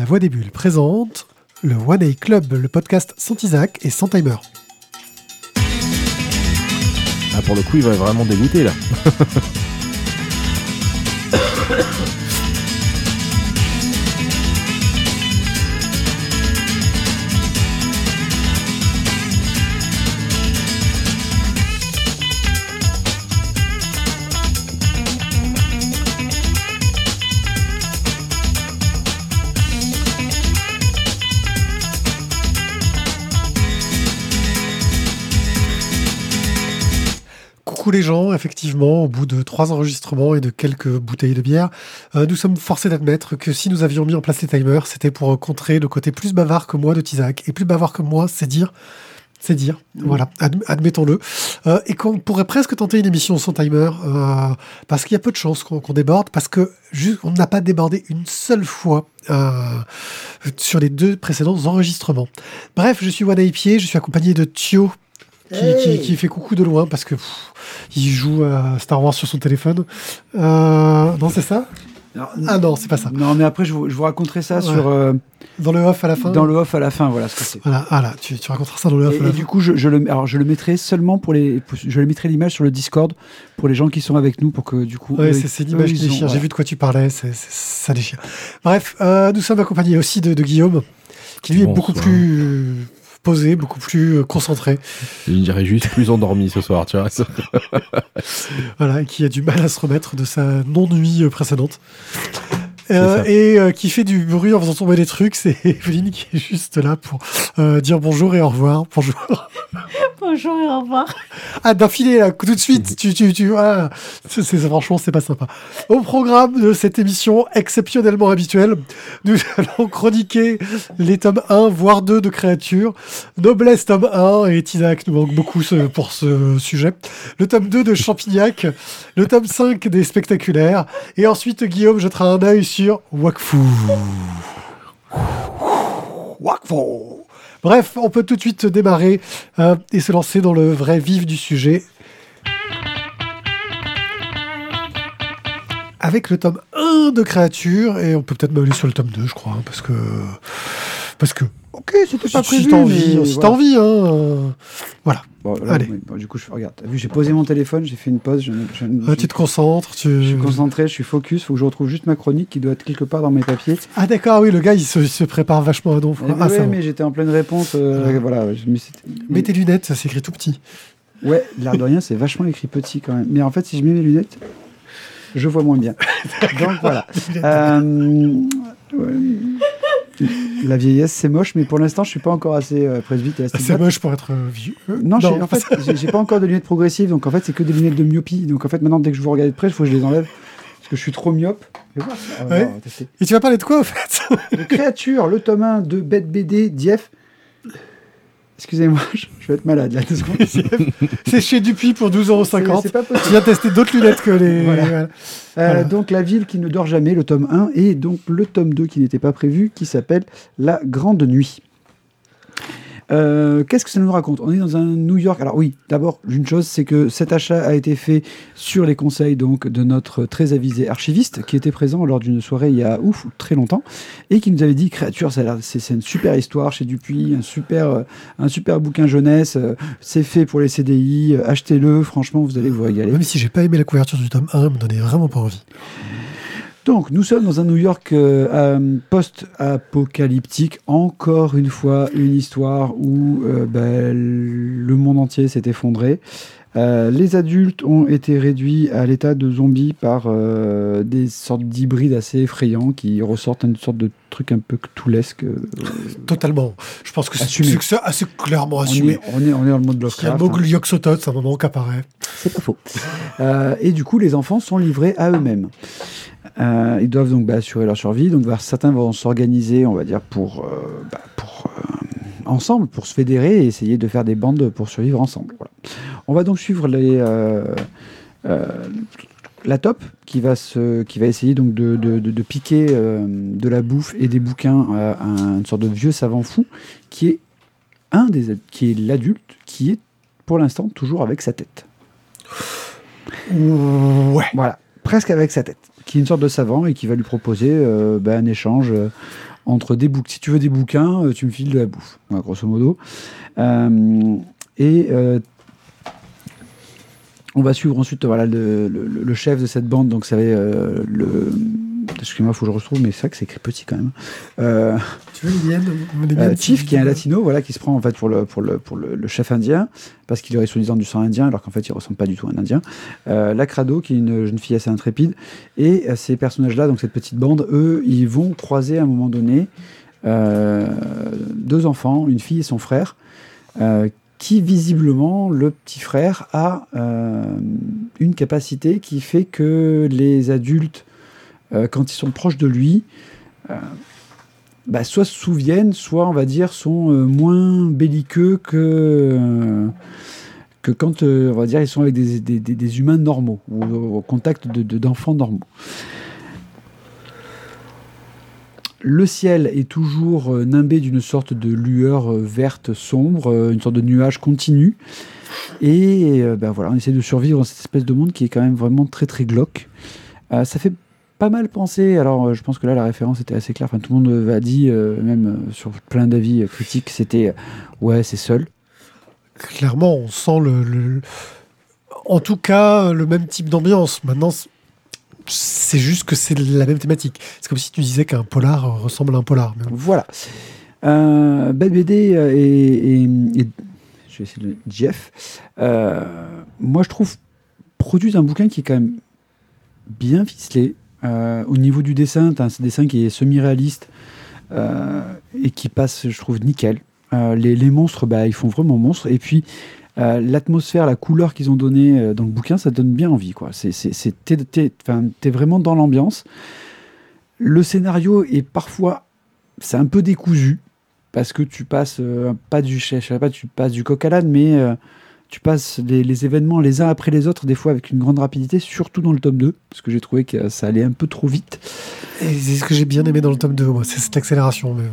La Voix des Bulles présente le One Day Club, le podcast sans Isaac et sans timer. Ah, pour le coup, il va vraiment dégoûter là. Les gens, effectivement, au bout de trois enregistrements et de quelques bouteilles de bière, euh, nous sommes forcés d'admettre que si nous avions mis en place les timers, c'était pour contrer le côté plus bavard que moi de Tizak. Et plus bavard que moi, c'est dire c'est dire, voilà, ad- admettons-le. Euh, et qu'on pourrait presque tenter une émission sans timer, euh, parce qu'il y a peu de chances qu'on déborde, parce que juste, on n'a pas débordé une seule fois euh, sur les deux précédents enregistrements. Bref, je suis Wada Pied, je suis accompagné de Thio, qui, qui- qui fait coucou de loin, parce que pff, il joue à Star Wars sur son téléphone. Euh, non, c'est ça? Alors, Ah non, c'est pas ça. Non, mais après, je vous, je vous raconterai ça Ouais. sur, euh, Dans le off à la fin dans le off à la fin. Voilà ce que c'est. Voilà, ah là, tu, tu raconteras ça dans le off Et, à la et fin. du coup, je, je le, alors, je le mettrai seulement pour les. pour- je le mettrai l'image sur le Discord pour les gens qui sont avec nous pour que du coup. Ouais, c'est l'image qui déchire. J'ai voilà. vu de quoi tu parlais, ça déchire. Bref, euh, nous sommes accompagnés aussi de, de Guillaume, qui lui est beaucoup plus euh, posé, beaucoup plus euh, concentré, Je dirais juste plus endormi ce soir, tu vois. voilà, et qui a du mal à se remettre de sa non-nuit précédente. Euh, et euh, qui fait du bruit en faisant tomber des trucs, c'est Evelyne qui est juste là pour euh, dire bonjour et au revoir. Bonjour. Bonjour et au revoir. Ah, d'affilée, là, tout de suite, tu, tu, tu, ah, c'est, franchement, c'est pas sympa. Au programme de cette émission exceptionnellement habituelle, nous allons chroniquer les tomes 1, voire 2 de Créatures, Noblesse tome 1, et Tizak nous manque beaucoup ce- pour ce sujet, le tome 2 de Champignac, le tome 5 des Spectaculaires, et ensuite Guillaume jettera un œil sur Wakfu. Wakfu. Bref, on peut tout de suite démarrer euh, et se lancer dans le vrai vif du sujet. Avec le tome 1 de Créature, et on peut peut-être même aller sur le tome 2, je crois, hein, parce que. Parce que. Ok, c'était Si, pas si prévu. t'as envie, mais si voilà. envie, hein. euh, Voilà. Bon, là, Allez. oui, bon, du coup, je regarde. T'as vu, j'ai posé mon téléphone, j'ai fait une pause. Je, je- Ah, je- tu te concentres, tu. je suis concentré, je suis focus. Faut que je retrouve juste ma chronique qui doit être quelque part dans mes papiers. Ah, d'accord, oui, le gars, il se, il se prépare vachement à donf. Eh Ah, ça va. mais j'étais en pleine réponse. euh, voilà. je- mais Mets tes lunettes, ça s'écrit tout petit. Ouais, l'air de rien, c'est vachement écrit petit quand même. Mais en fait, si je mets mes lunettes, je vois moins bien. Donc voilà. Euh, ouais. La vieillesse, c'est moche, mais pour l'instant, je suis pas encore assez euh, presbyte C'est moche pour être euh, vieux. Euh, Non, j'ai- en fait, j'ai- pas encore de lunettes progressives, donc en fait, c'est que des lunettes de myopie. Donc en fait, maintenant, dès que je vous regarde de près, il faut que je les enlève parce que je suis trop myope. Ouais. Et tu vas parler de quoi, en fait? De créature, le tome 1 de Bête BD, Dief. Excusez-moi, je vais être malade là, deux secondes. C'est chez Dupuis pour C'est 12,50€. c'est pas possible. Tu viens tester d'autres lunettes que les. Voilà. voilà. Euh, Voilà. Donc la ville qui ne dort jamais, le tome 1, et donc le tome 2 qui n'était pas prévu, qui s'appelle La Grande Nuit. Euh, Qu'est-ce que ça nous raconte? On est dans un New York. Alors oui, d'abord, une chose, c'est que cet achat a été fait sur les conseils donc de notre très avisé archiviste qui était présent lors d'une soirée il y a ouf très longtemps et qui nous avait dit créature, c'est une super histoire chez Dupuis, un super euh, un super bouquin jeunesse, euh, c'est fait pour les CDI, achetez-le, franchement vous allez vous régaler. Même si j'ai pas aimé la couverture du tome 1, elle me donnait vraiment pas envie. Donc, nous sommes dans un New York euh, euh, post-apocalyptique. Encore une fois, une histoire où euh, ben, le monde entier s'est effondré. Euh, les adultes ont été réduits à l'état de zombies par euh, des sortes d'hybrides assez effrayants qui ressortent une sorte de truc un peu cthulesque. euh, Totalement. Je pense que c'est assez clairement on, assumé. est, on, est, on est dans le mode Il y a le Lovecraft. mot hein. C'est un moment qu'apparaît. C'est pas faux. Euh, et du coup, les enfants sont livrés à eux-mêmes. Euh, ils doivent donc bah, assurer leur survie. Donc, bah, certains vont s'organiser, on va dire, pour, euh, bah, pour euh, ensemble, pour se fédérer et essayer de faire des bandes pour survivre ensemble. Voilà. On va donc suivre les, la top qui va, se, qui va essayer donc de, de, de- de piquer de la bouffe et des bouquins à, une sorte de vieux savant fou qui est un des qui est l'adulte qui est pour l'instant toujours avec sa tête. Ouais. Voilà, presque avec sa tête. Qui est une sorte de savant et qui va lui proposer euh, bah, un échange euh, entre des bouquins. Si tu veux des bouquins, euh, tu me files de la bouffe, voilà, grosso modo. Et on va suivre ensuite voilà, le, le- chef de cette bande, donc ça va le. Excuse-moi, il faut que je retrouve, mais c'est vrai que c'est écrit petit quand même. Euh, Tu veux les miennes, Chief, qui est un latino, voilà, qui se prend en fait pour le, pour le, pour le, le chef indien, parce qu'il aurait soi-disant du sang indien, alors qu'en fait il ressemble pas du tout à un indien. Euh, Lacrado, qui est une jeune fille assez intrépide. Et euh, ces personnages-là, donc cette petite bande, eux, ils vont croiser à un moment donné euh, deux enfants, une fille et son frère, euh, qui visiblement, le petit frère a euh, une capacité qui fait que les adultes, euh, quand ils sont proches de lui, euh, bah, soit se souviennent, soit on va dire sont euh, moins belliqueux que que quand on va dire ils sont avec des, des- humains normaux ou au, contact de- de- d'enfants normaux. Le ciel est toujours nimbé d'une sorte de lueur verte sombre, une sorte de nuage continu. Et ben voilà, on essaie de survivre dans cette espèce de monde qui est quand même vraiment très très glauque. Ça fait pas mal penser, alors euh, je pense que là la référence était assez claire, enfin, tout le monde euh, a dit, euh, même sur plein d'avis critiques, c'était ouais c'est seul. Clairement, on sent le, le- En tout cas, le même type d'ambiance. Maintenant, c'est- juste que c'est la même thématique. C'est comme si tu disais qu'un polar ressemble à un polar. Voilà. Euh, Belle BD et, et- et- je vais essayer de Jeff. euh, moi, je trouve produit un bouquin qui est quand même bien ficelé. Euh, au niveau du dessin, tu as un dessin qui est semi-réaliste euh, et qui passe, je trouve, nickel. Euh, les, les monstres, bah, ils font vraiment monstres. Et puis, l'atmosphère, la couleur qu'ils ont donnée dans le bouquin, ça donne bien envie. quoi. T'es, vraiment dans l'ambiance. Le scénario est parfois c'est un peu décousu parce que tu passes pas du sais pas tu passes du coq à l'âne mais tu passes les, les événements les uns après les autres des fois avec une grande rapidité surtout dans le tome 2 parce que j'ai trouvé que ça allait un peu trop vite. C'est ce que j'ai bien aimé dans le tome 2, moi, c'est cette accélération. Mais...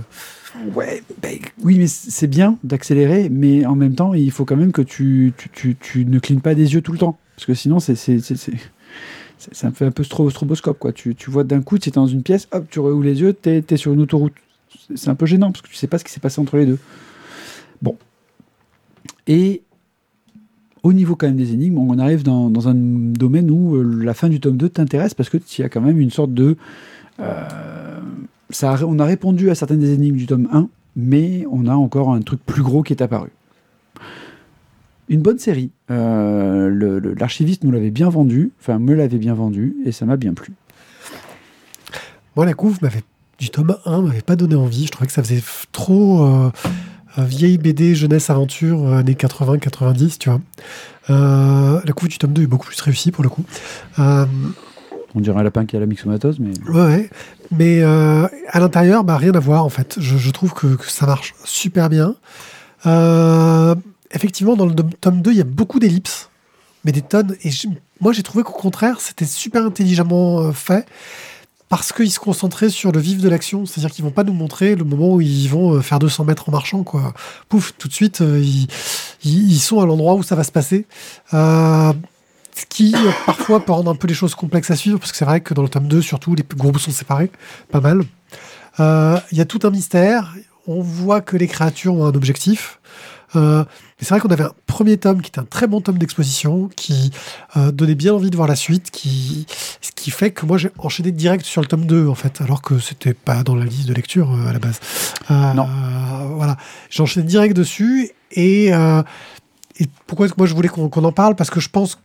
ouais ben, oui mais c'est bien d'accélérer mais en même temps il faut quand même que tu, tu, tu, tu ne clignes pas des yeux tout le temps parce que sinon c'est ça me fait un peu stro- stroboscope quoi. Tu, tu vois d'un coup tu es dans une pièce hop tu rouvres les yeux t'es es sur une autoroute. C'est c'est un peu gênant parce que tu sais pas ce qui s'est passé entre les deux. Bon. Et au niveau quand même des énigmes on arrive dans, un domaine où euh, la fin du tome 2 t'intéresse parce que tu as quand même une sorte de euh, ça on a répondu à certaines des énigmes du tome 1 mais on a encore un truc plus gros qui est apparu une bonne série. Euh, L'archiviste nous l'avait bien vendu, enfin me l'avait bien vendu, et ça m'a bien plu. Moi, la couve du tome 1 m'avait pas donné envie. Je trouvais que ça faisait trop vieille BD, jeunesse, aventure, euh, années 80-90, tu vois. Euh, la couve du tome 2 est beaucoup plus réussie pour le coup. Euh, On dirait un lapin qui a la myxomatose, mais Ouais. Mais euh, à l'intérieur, bah, rien à voir en fait. Je, je trouve que, que ça marche super bien. Euh, effectivement, dans le tome 2, il y a beaucoup d'ellipses, mais des tonnes. Et moi, j'ai trouvé qu'au contraire, c'était super intelligemment euh, fait parce qu'ils se concentraient sur le vif de l'action. C'est-à-dire qu'ils vont pas nous montrer le moment où ils vont euh, faire 200 mètres en marchant. Quoi. Pouf, tout de suite, euh, ils, sont à l'endroit où ça va se passer. Euh, ce qui parfois peut rendre un peu les choses complexes à suivre, parce que c'est vrai que dans le tome 2, surtout, les groupes sont séparés, pas mal. Il y a tout un mystère, on voit que les créatures ont un objectif. Euh, c'est vrai qu'on avait un premier tome qui était un très bon tome d'exposition, qui euh, donnait bien envie de voir la suite, qui, ce qui fait que moi j'ai enchaîné direct sur le tome 2 en fait, alors que c'était pas dans la liste de lecture euh, à la base. Non. Voilà, j'ai enchaîné direct dessus et, et pourquoi est-ce que moi je voulais qu'on en parle? Parce que je pense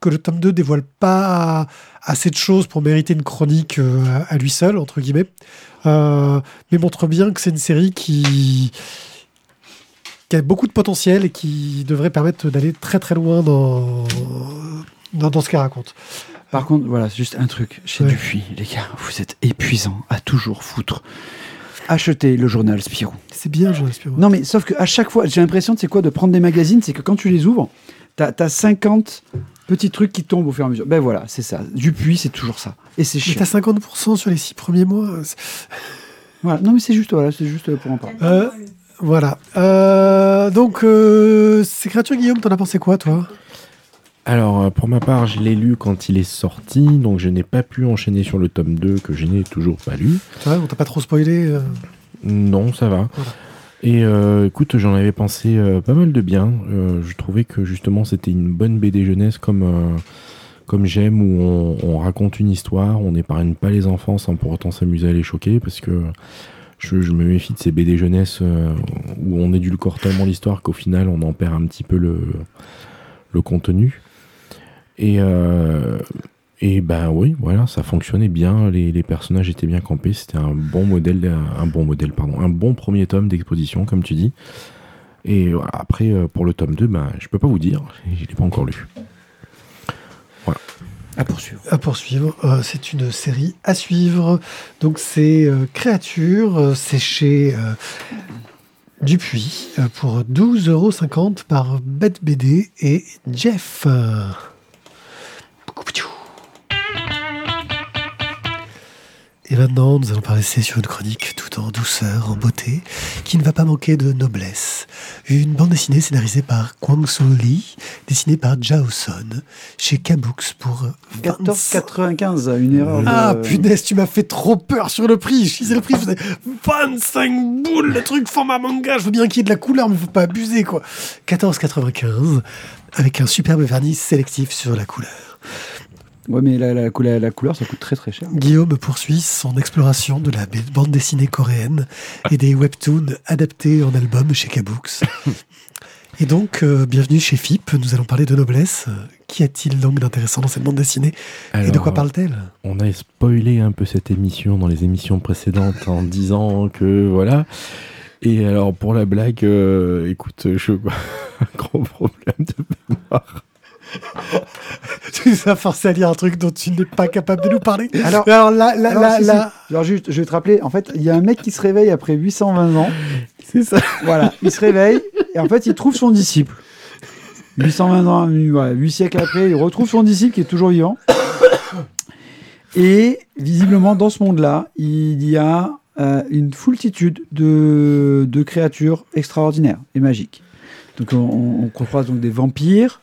que le tome 2 dévoile pas assez de choses pour mériter une chronique à lui seul, entre guillemets, Euh, mais montre bien que c'est une série qui, qui a beaucoup de potentiel et qui devrait permettre d'aller très très loin dans, dans, dans ce qu'elle raconte. par contre, voilà, c'est juste un truc. Chez Ouais. Dupuis, les gars, vous êtes épuisants à toujours foutre. Achetez le journal Spirou. C'est bien, Jean Espiro. Non, mais sauf qu'à chaque fois, j'ai l'impression, c'est quoi, de prendre des magazines, c'est que quand tu les ouvres, t'as as 50 petits trucs qui tombent au fur et à mesure. Ben voilà, c'est ça. Dupuis, c'est toujours ça. Et c'est Mais chiant. t'as 50% sur les six premiers mois. Voilà. Non, mais c'est juste, voilà, c'est juste pour en parler. Euh, voilà. Euh, donc, euh, ces créatures, Guillaume, t'en as pensé quoi, toi? Alors, euh, pour ma part, je l'ai lu quand il est sorti, donc je n'ai pas pu enchaîner sur le tome 2 que je n'ai toujours pas lu. C'est vrai, on t'a pas trop spoilé euh, Non, ça va. Voilà. Et euh, écoute, j'en avais pensé euh, pas mal de bien. Je trouvais que justement c'était une bonne BD jeunesse comme, comme j'aime, où on, on raconte une histoire, on n'épargne pas les enfants sans pour autant s'amuser à les choquer, parce que je, me méfie de ces BD jeunesse euh, où on édulcore tellement l'histoire qu'au final on en perd un petit peu le, le contenu. Et, euh, et ben oui, voilà, ça fonctionnait bien, les, personnages étaient bien campés, c'était un bon modèle, un bon modèle, pardon, un bon premier tome d'exposition, comme tu dis. Et voilà, après, euh, pour le tome 2, ben, je peux pas vous dire, je l'ai pas encore lu. À poursuivre. Euh, c'est une série à suivre. Donc c'est euh, Créature, euh, c'est chez euh, Dupuis pour 12,50€ par Bête BD et Jeff. Et maintenant, nous allons parler sur une chronique tout en douceur, en beauté, qui ne va pas manquer de noblesse. Une bande dessinée scénarisée par Kwang So Lee, dessinée par Jao Son, chez Kabooks pour 25 14,95, une erreur. ah de- punaise, tu m'as fait trop peur sur le prix. Je le prix, je faisais 25 boules, le truc format manga. Je veux bien qu'il y ait de la couleur, mais faut pas abuser quoi. 14,95 avec un superbe vernis sélectif sur la couleur. Ouais, mais la, la, couleur- la couleur, ça coûte très très cher. Guillaume poursuit son exploration de la bande dessinée coréenne et des webtoons adaptés en album chez Kabooks. Et donc, euh, bienvenue chez FIP, nous allons parler de noblesse. Euh, Qu'y a-t-il donc d'intéressant dans cette bande dessinée? Et de quoi parle-t-elle? On a spoilé un peu cette émission dans les émissions précédentes en disant que voilà. Et alors pour la blague, euh, écoute, je un gros problème de mémoire. Nous as forcé à lire un truc dont tu n'es pas capable de nous parler. Alors- là, là, là, Alors, là, si, si. là- Alors juste, je vais te rappeler, en fait, il y a un mec qui se réveille après 820 ans. C'est ça. Voilà, il se réveille et en fait, il trouve son disciple. 820 ans, voilà, 8 siècles après, il retrouve son disciple qui est toujours vivant. Et visiblement, dans ce monde-là, il y a euh, une foultitude de, de créatures extraordinaires et magiques. Donc, on, on croise donc des vampires,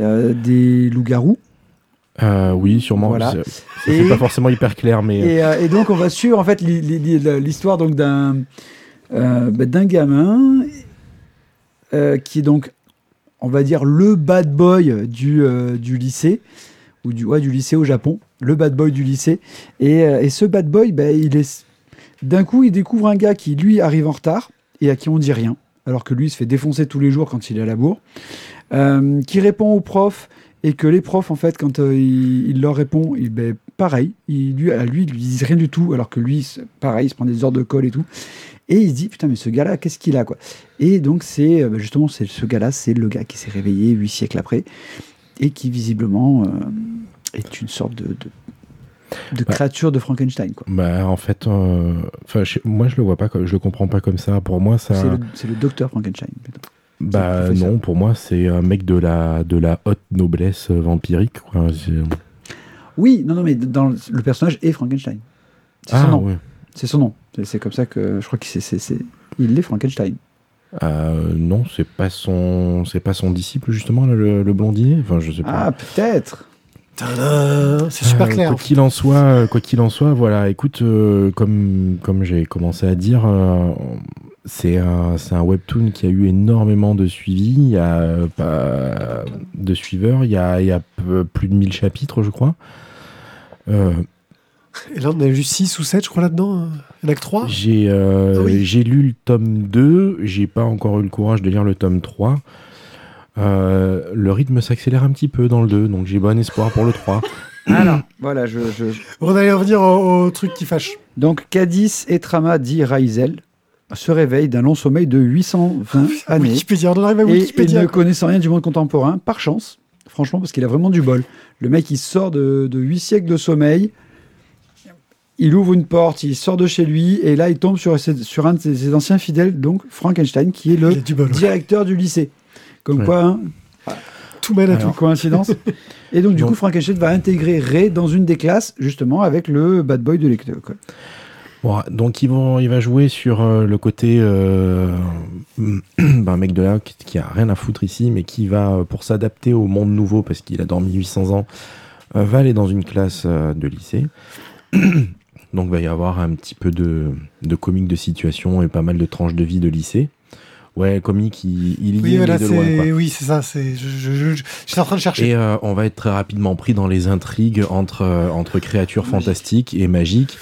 euh, des loups-garous. Euh, oui, sûrement. Voilà. C'est- pas forcément hyper clair, mais Et, euh, et donc on va suivre en fait l'histoire donc d'un euh, bah, d'un gamin qui est donc on va dire le bad boy du, du lycée ou du ouais, du lycée au Japon, le bad boy du lycée et, et ce bad boy bah, il est d'un coup il découvre un gars qui lui arrive en retard et à qui on dit rien alors que lui il se fait défoncer tous les jours quand il est à la bourre qui répond aux profs et que les profs, en fait, quand euh, il, il leur répond, il, ben, pareil, il, lui, à lui, ils lui disent rien du tout, alors que lui, pareil, il se prend des ordres de colle et tout. Et il se dit, putain, mais ce gars-là, qu'est-ce qu'il a, quoi? Et donc, c'est euh, ben, justement, c'est ce gars-là, c'est le gars qui s'est réveillé huit siècles après, et qui, visiblement, euh, est une sorte de, de, de Bah. créature de Frankenstein, quoi. bah en fait, euh, je- moi je le vois pas, comme- je le comprends pas comme ça. Pour moi, ça, C'est le, docteur Frankenstein. plutôt. Bah non, pour moi c'est un mec de la de la haute noblesse euh, vampirique. Quoi. C'est- Oui, non, non, mais dans le, le personnage est Frankenstein. C'est son Ah nom. ouais. C'est son nom. C'est- comme ça que je crois qu'il c'est, c'est, il est Frankenstein. Euh, non, c'est pas son, c'est pas son disciple justement le, le blondinet? Enfin, je sais pas. Ah, peut-être. C'est super Euh, clair. Quoi qu'il en soit, euh, quoi qu'il en soit, voilà. Écoute, euh, comme comme j'ai commencé à dire, euh, c'est un c'est un webtoon qui a eu énormément de suivi. Il y a euh, de suiveurs. Il y a il y a plus de 1000 chapitres, je crois. Euh, Et là, on a lu 6 ou 7, je crois, là-dedans. hein. Il n'y en a que 3. J'ai euh, Ah oui. j'ai lu le tome 2, j'ai pas encore eu le courage de lire le tome 3. Euh, le rythme s'accélère un petit peu dans le 2, donc j'ai bon espoir pour le 3. Alors, voilà, je, je- On allait revenir au, au truc qui fâche. Donc, Cadis et Trama dit Raizel se réveille d'un long sommeil de 820 années Wikipédia, on arrive à et, et Wikipédia. ne connaissant rien du monde contemporain, par chance, franchement, parce qu'il a vraiment du bol. Le mec, il sort de, de 8 siècles de sommeil, il ouvre une porte, il sort de chez lui, et là, il tombe sur, un de ses, ses anciens fidèles, donc Frankenstein, qui est le Il a du bol. ouais. directeur du lycée. Comme Ouais. quoi, hein, Tout mène à Alors, tout. coïncidence. Et donc, du coup, Frankenstein va intégrer Ray dans une des classes, justement, avec le bad boy de l'école. Bon, donc ils vont, il va jouer sur euh, le côté euh, ben, un mec de là qui, qui a rien à foutre ici, mais qui va, euh, pour s'adapter au monde nouveau, parce qu'il a dormi 800 ans, euh, va aller dans une classe euh, de lycée. donc va y avoir un petit peu de, de comique de situation et pas mal de tranches de vie de lycée. Ouais, comique, il, il y Oui, est, voilà, mais de loin. quoi. c'est oui, c'est ça. C'est je, je, je, je- j'étais en train de chercher. Et euh, on va être très rapidement pris dans les intrigues entre, euh, entre créatures fantastiques et magiques,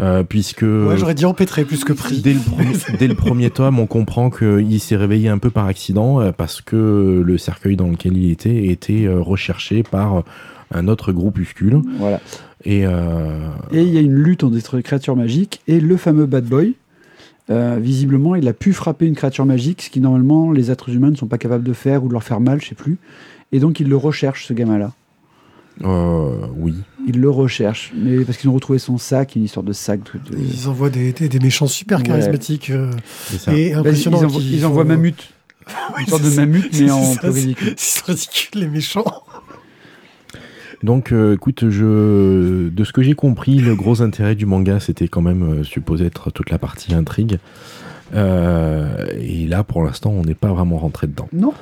euh, puisque ouais, j'aurais dit empêtré plus que pris. dès, le premier, dès le premier tome, on comprend qu'il s'est réveillé un peu par accident, euh, parce que le cercueil dans lequel il était était recherché par un autre groupuscule. Voilà. Et euh, Et il y a une lutte entre des créatures magiques et le fameux Bad Boy. Euh, visiblement, il a pu frapper une créature magique, ce qui normalement les êtres humains ne sont pas capables de faire ou de leur faire mal, je sais plus. Et donc il le recherche, ce gamin-là. euh, oui. Il le recherche, mais parce qu'ils ont retrouvé son sac, une histoire de sac. de- de- Ils envoient des, des, des méchants super Ouais. charismatiques euh, c'est ça. et. Ils envoient, ils envoient Mammut. Oui, Une sorte de mais en c'est- ridicule. C'est ridicule, les méchants. Donc, euh, écoute, je, de ce que j'ai compris, le gros intérêt du manga, c'était quand même euh, supposé être toute la partie intrigue. Euh, et là, pour l'instant, on n'est pas vraiment rentré dedans. Non.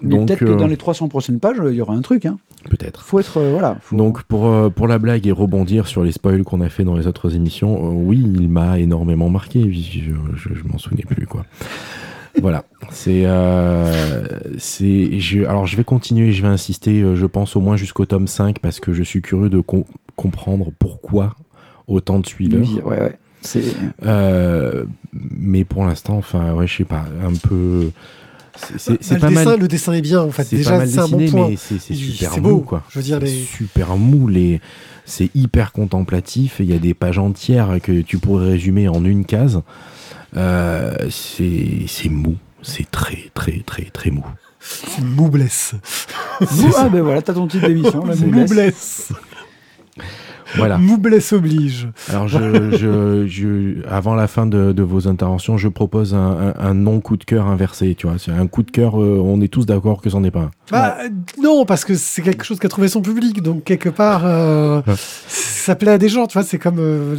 Mais Donc, peut-être que dans les 300 prochaines pages, il y aura un truc. Hein. peut-être. Faut être. voilà. faut- Donc, pour, pour la blague et rebondir sur les spoils qu'on a fait dans les autres émissions, oui, il m'a énormément marqué. Je, je, je m'en souvenais plus, quoi. Voilà. C'est. euh, c'est je, alors, je vais continuer, je vais insister, euh, je pense au moins jusqu'au tome 5, parce que je suis curieux de com- comprendre pourquoi autant de suiveurs. Oui, ouais, ouais. C'est. Euh, mais pour l'instant, enfin, ouais, je sais pas, un peu. c'est- C'est c'est Bah, pas le, dessin, mal. le dessin est bien, en fait. C'est pas Déjà, mal c'est un bon dessiné, point. mais c'est super mou, beau. quoi. Je veux dire, les- super mou. Les... C'est hyper contemplatif. Il y a des pages entières que tu pourrais résumer en une case. Euh, c'est c'est mou. C'est très, très, très, très mou. C'est Moubless. Mou- ah ben voilà, t'as ton titre d'émission, la Moublesse. Moubless. Voilà. Moubless oblige. Alors, je, je, je- avant la fin de, de vos interventions, je propose un, un- un non coup de cœur inversé. Tu vois, c'est un coup de cœur. euh, on est tous d'accord que c'en est pas un. Bah, non, parce que c'est quelque chose qui a trouvé son public, donc quelque part, euh, Ouais. ça plaît à des gens, tu vois, c'est comme euh,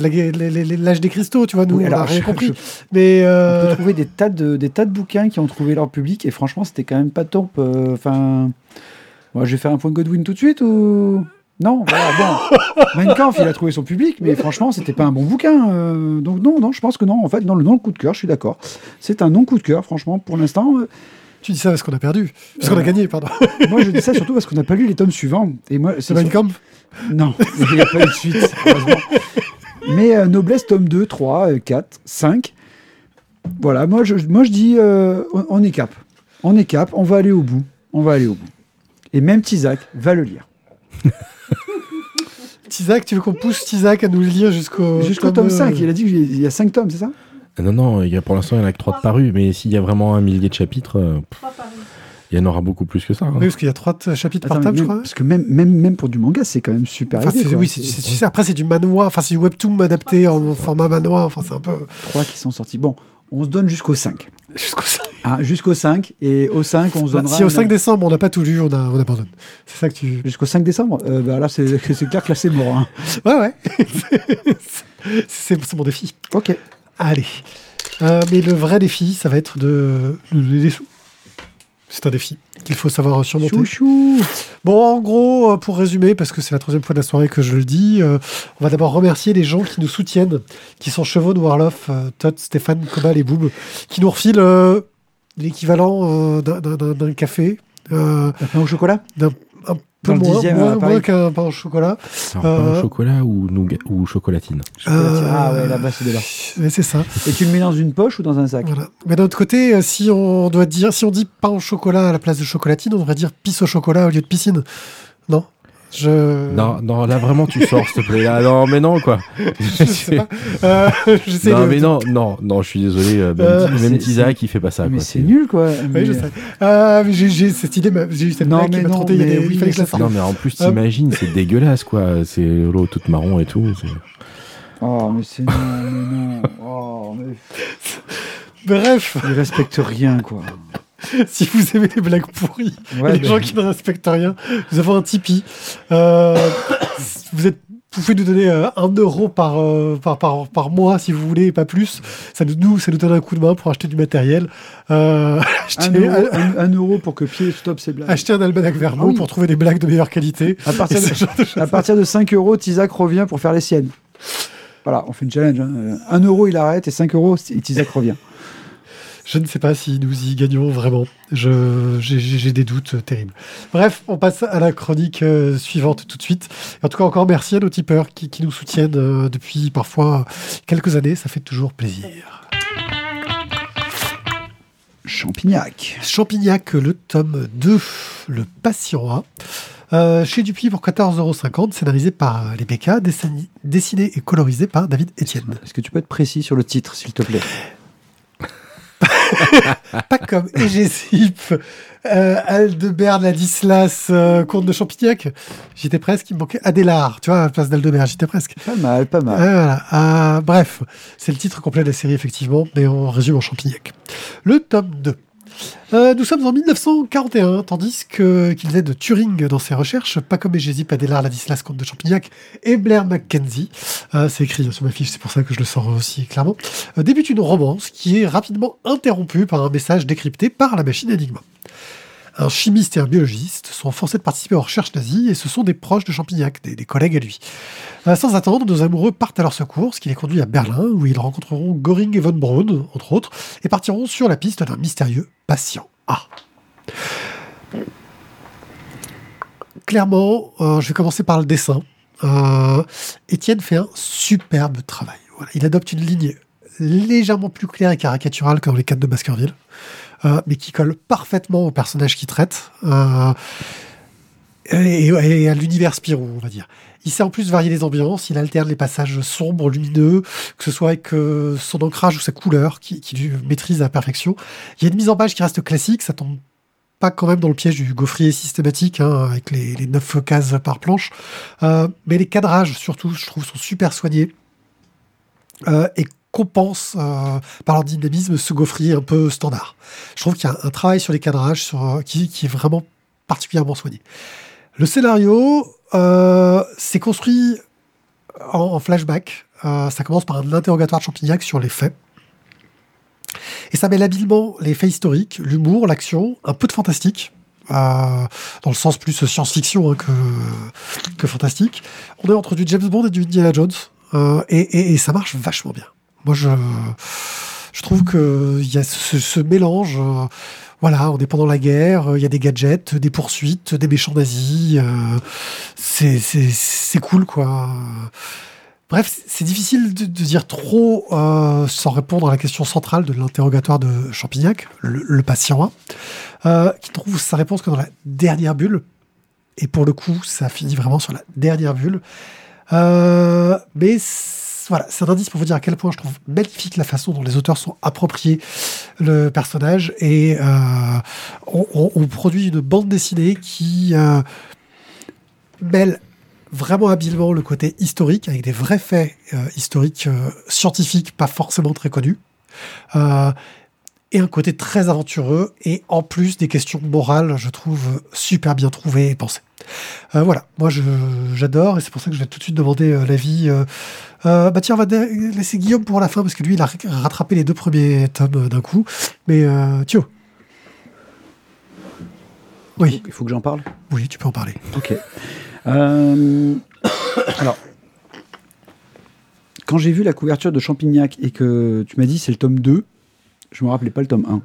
l'âge des cristaux, tu vois, nous, Oui, on alors, n'a rien je- compris. je- Mais On peut trouver des tas, de, des tas de bouquins qui ont trouvé leur public et franchement, c'était quand même pas top. euh, Enfin, moi, je vais faire un point Godwin tout de suite ou? Non, voilà, bon. Mein Kampf, il a trouvé son public, mais franchement, c'était pas un bon bouquin. euh, donc, non, non, je pense que non. En fait, dans le non coup de cœur, je suis d'accord. C'est un non coup de cœur, franchement, pour l'instant. euh, tu dis ça parce qu'on a perdu, parce qu'on a Euh, gagné, pardon. moi, je dis ça surtout parce qu'on n'a pas lu les tomes suivants. Et moi, C'est Mein sur- Kampf Non, il n'y a pas eu de suite, heureusement. Mais Noblesse, tome 2, 3, euh, 4, 5. Voilà, moi je, moi, je dis, on, on est cap. On est cap, on va aller au bout. On va aller au bout. Et même Tizak va le lire. Tizak, tu veux qu'on pousse Tizak à nous le lire jusqu'au Jusqu'au tome euh, 5. Il a dit qu'il y a 5 tomes, c'est ça Ah Non, non, il y a, pour l'instant, il n'y en a que trois de parus, mais s'il y a vraiment un millier de chapitres, euh, pff, il y en aura beaucoup plus que ça. hein. Oui, parce qu'il y a trois t- chapitres Attends, par tome, mais je crois. Parce que même, même, même pour du manga, c'est quand même super Enfin, oui, après c'est du manoir, enfin c'est du webtoon adapté en format manoir, enfin c'est un peu 3 qui sont sortis. Bon, on se donne jusqu'au 5. Jusqu'au 5. Hein, jusqu'au 5. Et au 5, on se donnera. si au une- 5 décembre on n'a pas tout lu, on, a, on abandonne. C'est ça que tu. Jusqu'au 5 décembre euh, bah Là, c'est c'est clair que là, c'est mort. hein. Ouais, ouais. c'est c'est mon défi. Ok. Allez. Euh, mais le vrai défi, ça va être de des sous. C'est un défi qu'il faut savoir surmonter. Chouchou Bon, en gros, euh, pour résumer, parce que c'est la troisième fois de la soirée que je le dis, euh, on va d'abord remercier les gens qui nous soutiennent, qui sont Chevaux de Warloff, euh, Todd, Stéphane, Cobal et Boob, qui nous refilent euh, l'équivalent d'un- café. pain au chocolat? Un peu moins, dixième, moins, qu'un pain au chocolat. Alors, pain Euh, au chocolat ou, nougat- ou chocolatine? Chocolatine. Euh, Ah ouais, là-bas, c'est de là. c'est ça. Et tu le mets dans une poche ou dans un sac? Voilà. Mais d'un autre côté, euh, si on doit dire, si on dit pain au chocolat à la place de chocolatine, on devrait dire pisse au chocolat au lieu de piscine. Non? Je. Non, non, là vraiment tu sors, s'il te plaît. Là, non, mais non, quoi. Je sais pas. Euh, non, de- mais non, non, non, je suis désolé. euh, Même, Euh, même Tizak, il fait pas ça. Mais quoi, c'est nul, quoi. Oui, Mais- je sais. Euh, mais j'ai, cette idée, j'ai eu cette Non, blague qui mais m'a. Il, y a mais des- oui, il fallait mais que je la ça- sorte. Non, mais en plus, t'imagines, c'est dégueulasse, quoi. C'est l'eau toute marron et tout. Oh, mais c'est non, mais non. Oh, mais... Bref, Il respecte rien, quoi. si vous aimez les blagues pourries, Ouais, les ben- gens qui ne respectent rien, nous avons un Tipeee. Euh, vous êtes vous pouvez nous donner euh, un euro par, euh, par, par, par mois si vous voulez, pas plus. Ça nous, nous, ça nous donne un coup de main pour acheter du matériel. Euh, Un euro, un- un euro pour que Pied stoppe ses blagues. acheter un almanach Vermo Ah oui. pour trouver des blagues de meilleure qualité. À partir, Et de de, à partir de 5 euros, Tizak revient pour faire les siennes. Voilà, on fait une challenge. hein. 1 euro, il arrête et 5 euros, et Tizak revient. Je ne sais pas si nous y gagnons vraiment. Je- J'ai des doutes terribles. Bref, on passe à la chronique euh, suivante tout de suite. Et en tout cas, encore merci à nos tipeurs qui, qui nous soutiennent euh, depuis parfois quelques années. Ça fait toujours plaisir. Champignac. Champignac, le tome 2, Le Patient. Euh, chez Dupuis pour 14,50€, scénarisé par les BK, dessiné, dessiné et colorisé par David Etienne. Est-ce que tu peux être précis sur le titre, s'il te plaît? Pas comme Egésip, euh, Aldebert Ladislas, euh, comte de Champignac. J'étais presque, il me manquait Adélard, tu vois, à la place d'Aldebert, j'étais presque. Pas mal, pas mal. Voilà. Euh, bref, c'est le titre complet de la série, effectivement, mais on résume en Champignac. Le tome 2. Euh, nous sommes en 1941, tandis que qu'il faisait de Turing dans ses recherches, pas comme Egésip, Adélard, Ladislas, comte de Champignac et Blair Mackenzie. Euh, c'est écrit sur ma fiche, c'est pour ça que je le sors aussi clairement. Euh, débute une romance qui est rapidement interrompue par un message décrypté par la machine Enigma. Un chimiste et un biologiste sont forcés de participer aux recherches nazies et ce sont des proches de Champignac, des, collègues à lui. Sans attendre, nos amoureux partent à leur secours, ce qui les conduit à Berlin, où ils rencontreront Göring et von Braun, entre autres, et partiront sur la piste d'un mystérieux patient A. Clairement, euh, je vais commencer par le dessin. Euh, Étienne fait un superbe travail. Il adopte une ligne légèrement plus claire et caricaturale que dans les 4 de Baskerville, mais qui colle parfaitement au personnage qu'il traite. Euh, et, à l'univers Spirou, on va dire. Il sait en plus varier les ambiances, il alterne les passages sombres, lumineux, que ce soit avec euh, son ancrage ou sa couleur, qui, lui maîtrise à la perfection. Il y a une mise en page qui reste classique, ça tombe pas quand même dans le piège du gaufrier systématique, hein, avec les, les 9 cases par planche. Euh, mais les cadrages, surtout, je trouve, sont super soignés. Euh, et compensent euh, par leur dynamisme ce gaufrier un peu standard. Je trouve qu'il y a un travail sur les cadrages euh, qui, est vraiment particulièrement soigné. Le scénario, euh, c'est construit en, flashback. Euh, ça commence par un interrogatoire de Champignac sur les faits. Et ça mêle habilement les faits historiques, l'humour, l'action, un peu de fantastique, dans le sens plus science-fiction hein, que, que fantastique. On est entre du James Bond et du Indiana Jones, et ça marche vachement bien. Moi, je, je trouve qu'il y a ce, mélange. euh, voilà, on est pendant la guerre, euh, il y a des gadgets, des poursuites, des méchants nazis. euh, c'est- cool, quoi. Bref, c'est difficile de, dire trop sans répondre à la question centrale de l'interrogatoire de Champignac, le, patient 1, euh, qui trouve sa réponse que dans la dernière bulle. Et pour le coup, ça finit vraiment sur la dernière bulle. Mais voilà, c'est un indice pour vous dire à quel point je trouve magnifique la façon dont les auteurs sont appropriés le personnage et euh, on, produit une bande dessinée qui euh, mêle vraiment habilement le côté historique avec des vrais faits euh, historiques scientifiques pas forcément très connus et un côté très aventureux et en plus des questions morales je trouve super bien trouvées et pensées. Voilà moi j'adore et c'est pour ça que je vais tout de suite demander l'avis euh, bah tiens on va laisser Guillaume pour la fin parce que lui il a rattrapé les deux premiers tomes d'un coup mais euh, Thio oui Il faut que j'en parle? Oui tu peux en parler Ok. Euh, alors, quand j'ai vu la couverture de Champignac et que tu m'as dit c'est le tome 2, je me rappelais pas le tome 1.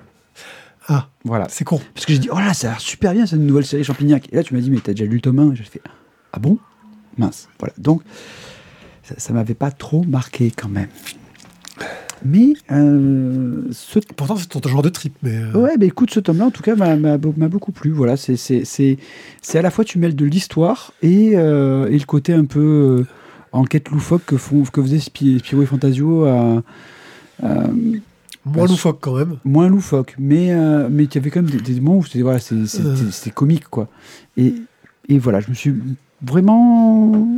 ah Voilà. c'est con Parce que j'ai dit, oh là, ça a l'air super bien cette nouvelle série Champignac. Et là, tu m'as dit, mais t'as déjà lu le tome 1 Et j'ai fait, ah bon? Mince. Voilà. Donc, ça, ça m'avait pas trop marqué quand même. Mais euh, ce pourtant c'est ton genre de trip mais euh, Ouais, bah écoute, ce tome-là, en tout cas, m'a- m'a beau- m'a beaucoup plu. Voilà, c'est à la fois tu mêles de l'histoire et, euh, et le côté un peu enquête loufoque que font que faisait Spi- Spirou et Fantasio, euh, moins bah, loufoque quand même moins loufoque, mais mais il y avait quand même des, des moments où c'était voilà, c'était comique quoi. Et et voilà, je me suis vraiment,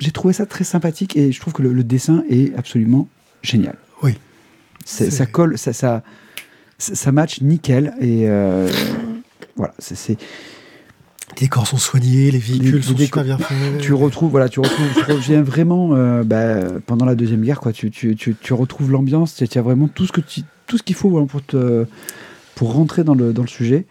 j'ai trouvé ça très sympathique et je trouve que le, le dessin est absolument génial. Oui. C'est- ça colle, ça, ça, ça match nickel et euh, voilà, c'est- Les décors sont soignés, les véhicules Les- sont les super bien faits. Tu retrouves, voilà, tu retrouves, tu reviens vraiment euh, bah, pendant la deuxième guerre, quoi. Tu, tu, tu, tu retrouves l'ambiance, tu as vraiment tout ce que tu, tout ce qu'il faut voilà, pour te, pour rentrer dans le, dans le sujet.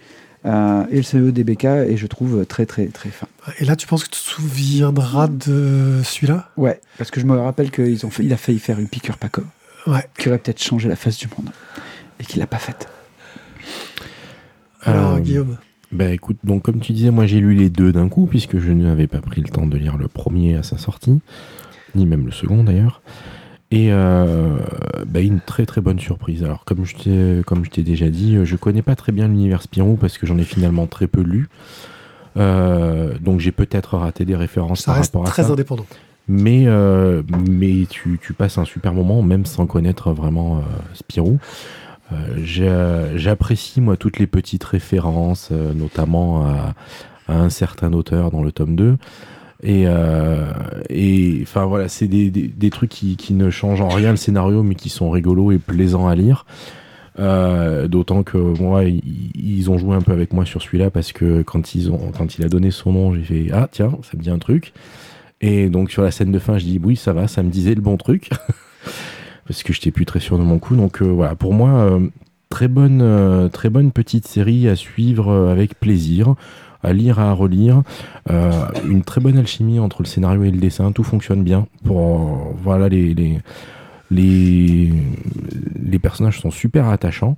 Euh, et le CE des BK est, je trouve, très, très, très fin. Et là, tu penses que tu te souviendras de celui-là? Ouais, parce que je me rappelle qu'il ont fait, il a failli faire une piqûre Paco, Ouais. qui aurait peut-être changé la face du monde, et qu'il l'a pas faite. Alors, Euh, Guillaume. Bah écoute, donc comme tu disais, moi j'ai lu les deux d'un coup, puisque je n'avais pas pris le temps de lire le premier à sa sortie, ni même le second d'ailleurs. Et euh, bah, une très très bonne surprise. Alors comme je t'ai comme je t'ai déjà dit, euh, je connais pas très bien l'univers Spirou parce que j'en ai finalement très peu lu. Euh, donc j'ai peut-être raté des références Ça par reste rapport à très ça. indépendant. Mais, euh, mais tu, tu passes un super moment, même sans connaître vraiment Spirou. J'apprécie, moi, toutes les petites références, notamment à, à un certain auteur dans le tome 2. Et, euh, et enfin voilà, c'est des, trucs qui, ne changent en rien le scénario, mais qui sont rigolos et plaisants à lire. Euh, D'autant que moi, ils, ont joué un peu avec moi sur celui-là parce que quand, ils ont, quand il a donné son nom, j'ai fait Ah, tiens, ça me dit un truc. Et donc sur la scène de fin, je dis Oui, ça va, ça me disait le bon truc. parce que je n'étais plus très sûr de mon coup. Donc euh, voilà, pour moi, très, bonne, très bonne petite série à suivre avec plaisir, à lire, à relire. Euh, une très bonne alchimie entre le scénario et le dessin, tout fonctionne bien. Pour, euh, voilà, les, les, les, personnages sont super attachants.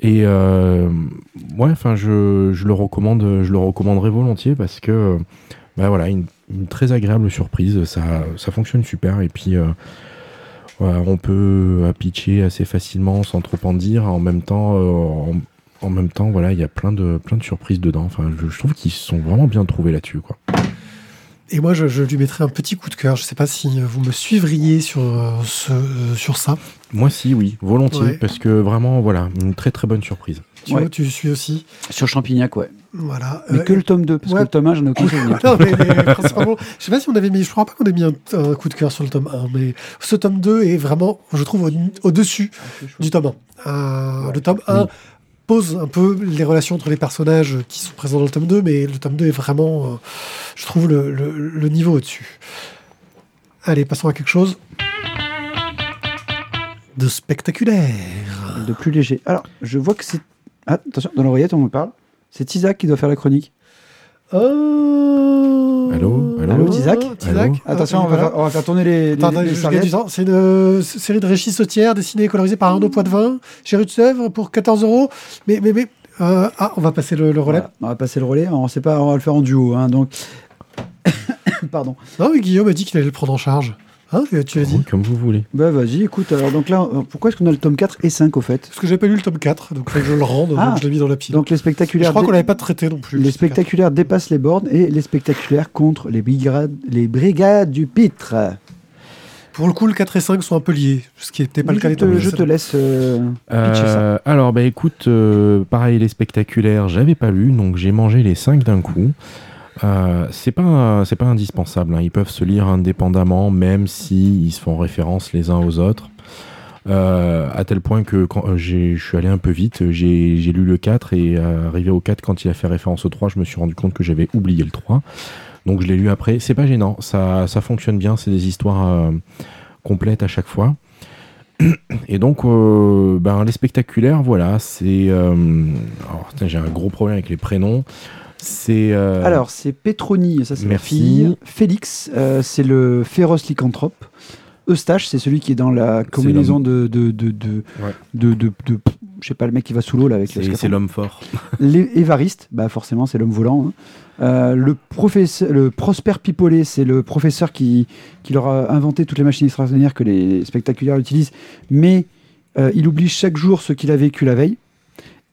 Et euh, enfin, je, je le recommande, je le recommanderais volontiers parce que, bah voilà, une, très agréable surprise. Ça, ça fonctionne super. Et puis, on peut pitcher assez facilement sans trop en dire. En même temps, en, même temps, voilà, il y a plein de, plein de surprises dedans. Enfin, je, je trouve qu'ils se sont vraiment bien trouvés là-dessus, quoi. Et moi, je, je lui mettrai un petit coup de cœur. Je sais pas si vous me suivriez sur, euh, ce, euh, sur ça. Moi, si, oui, volontiers, Ouais. parce que vraiment, voilà, une très très bonne surprise. Tu Ouais. vois, tu suis aussi. Sur Champignac, ouais. Voilà. Mais Euh, que le tome 2, parce ouais. que le tome 1, j'en ai aucun souvenir. non, mais, mais principalement, je sais pas si on avait mis, je crois pas qu'on ait mis un, un coup de cœur sur le tome 1, mais ce tome 2 est vraiment, je trouve, au- au-dessus du tome 1. Euh, le tome 1 Oui. Pose un peu les relations entre les personnages qui sont présents dans le tome 2, mais le tome 2 est vraiment, euh, je trouve, le, le- le niveau au-dessus. Allez, passons à quelque chose de spectaculaire. De plus léger. Alors, je vois que c'est. Ah, attention, dans l'oreillette, on me parle. C'est Isaac qui doit faire la chronique. Oh Allô Allô Allô, Attention, Ah, on, va voilà. faire, on va faire tourner les, Attends, les du temps. C'est une euh, série de Régis Sautière dessinée et colorisée par Arnaud Poitvin chez Rue de Sèvres pour 14 euros. Mais, mais, mais, euh, ah, on va passer le, le relais. Voilà, on va passer le relais. On sait pas, on va le faire en duo. Hein, donc, pardon. Non, mais Guillaume a dit qu'il allait le prendre en charge. Hein, tu- tu l'as dit Oui, comme vous voulez. Bah vas-y, écoute. Alors donc là, euh, pourquoi est-ce qu'on a le tome 4 et 5 au fait Parce que j'ai pas lu le tome 4, donc faut que je le rende, Ah. donc je l'ai mis dans la pile. Donc les je spectaculaires. crois dé- qu'on l'avait pas traité non plus. Les le tome 4. spectaculaires dépassent les bornes et les spectaculaires contre les brigades, les brigades du pitre. Pour le coup, le 4 et 5 sont un peu liés, ce qui n'était pas Oui, le cas je, te, je te laisse euh, pitcher ça. Euh, alors, bah écoute, euh, pareil, les spectaculaires, j'avais pas lu, donc j'ai mangé les 5 d'un coup. Euh, c'est pas c'est pas indispensable, hein. ils peuvent se lire indépendamment, même si ils se font référence les uns aux autres. Euh, à tel point que quand euh, je suis allé un peu vite, j'ai lu le 4 et euh, arrivé au 4, quand il a fait référence au 3, je me suis rendu compte que j'avais oublié le 3. Donc je l'ai lu après. C'est pas gênant, ça, ça fonctionne bien, c'est des histoires complètes à chaque fois. Et donc, ben, les spectaculaires, voilà, c'est. putain, j'ai un gros problème avec les prénoms. C'est. euh, Alors, c'est Petroni, ça c'est la fille. Félix, euh, c'est le féroce lycanthrope. Eustache, c'est celui qui est dans la combinaison de de, de, de, Ouais. de, de- de- je sais pas, le mec qui va sous l'eau là avec c'est l'homme fort. Les Évariste, bah forcément, c'est l'homme volant. hein. Euh, le, professeur, le Prosper Pipolet, c'est le professeur qui, qui leur a inventé toutes les machines extraordinaires que les spectaculaires utilisent, mais euh, il oublie chaque jour ce qu'il a vécu la veille,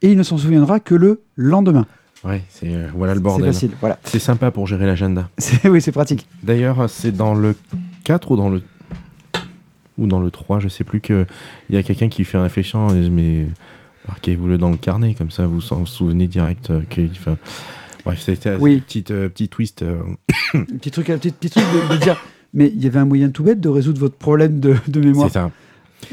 et il ne s'en souviendra que le lendemain. Ouais, c'est euh, voilà le C'est bordel. facile, voilà. C'est sympa pour gérer l'agenda. Oui, c'est pratique. D'ailleurs, c'est dans le 4 ou dans le ou dans le 3, je sais plus que il y a quelqu'un qui fait un réfléchissant et mais marquez-vous le dans le carnet comme ça vous s'en souvenez direct euh, qu'il fait Bref, c'était Oui. un petit euh, petit twist euh, Un petit truc, petit, petit truc de, de dire, mais il y avait un moyen tout bête de résoudre votre problème de, de mémoire. c'est ça.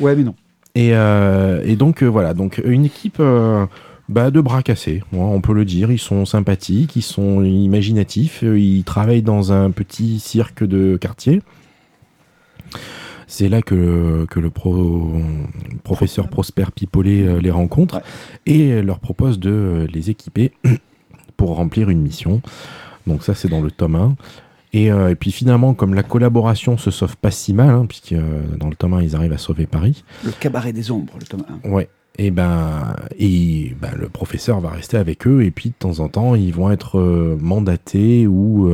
Ouais, mais non. Et, euh, et donc euh, voilà, donc une équipe euh, bah, de bras cassés, on peut le dire. Ils sont sympathiques, ils sont imaginatifs, ils travaillent dans un petit cirque de quartier. C'est là que, que le professeur Prosper Pipolet euh, les rencontre et leur propose de les équiper pour remplir une mission. Donc ça, c'est dans le tome 1. Euh, et, puis finalement, comme la collaboration se sauve pas si mal, hein, puisque euh, dans le tome 1, ils arrivent à sauver Paris. Le cabaret des ombres, le tome 1. Ouais. Et ben, et ben, le professeur va rester avec eux, et puis de temps en temps, ils vont être mandatés ou,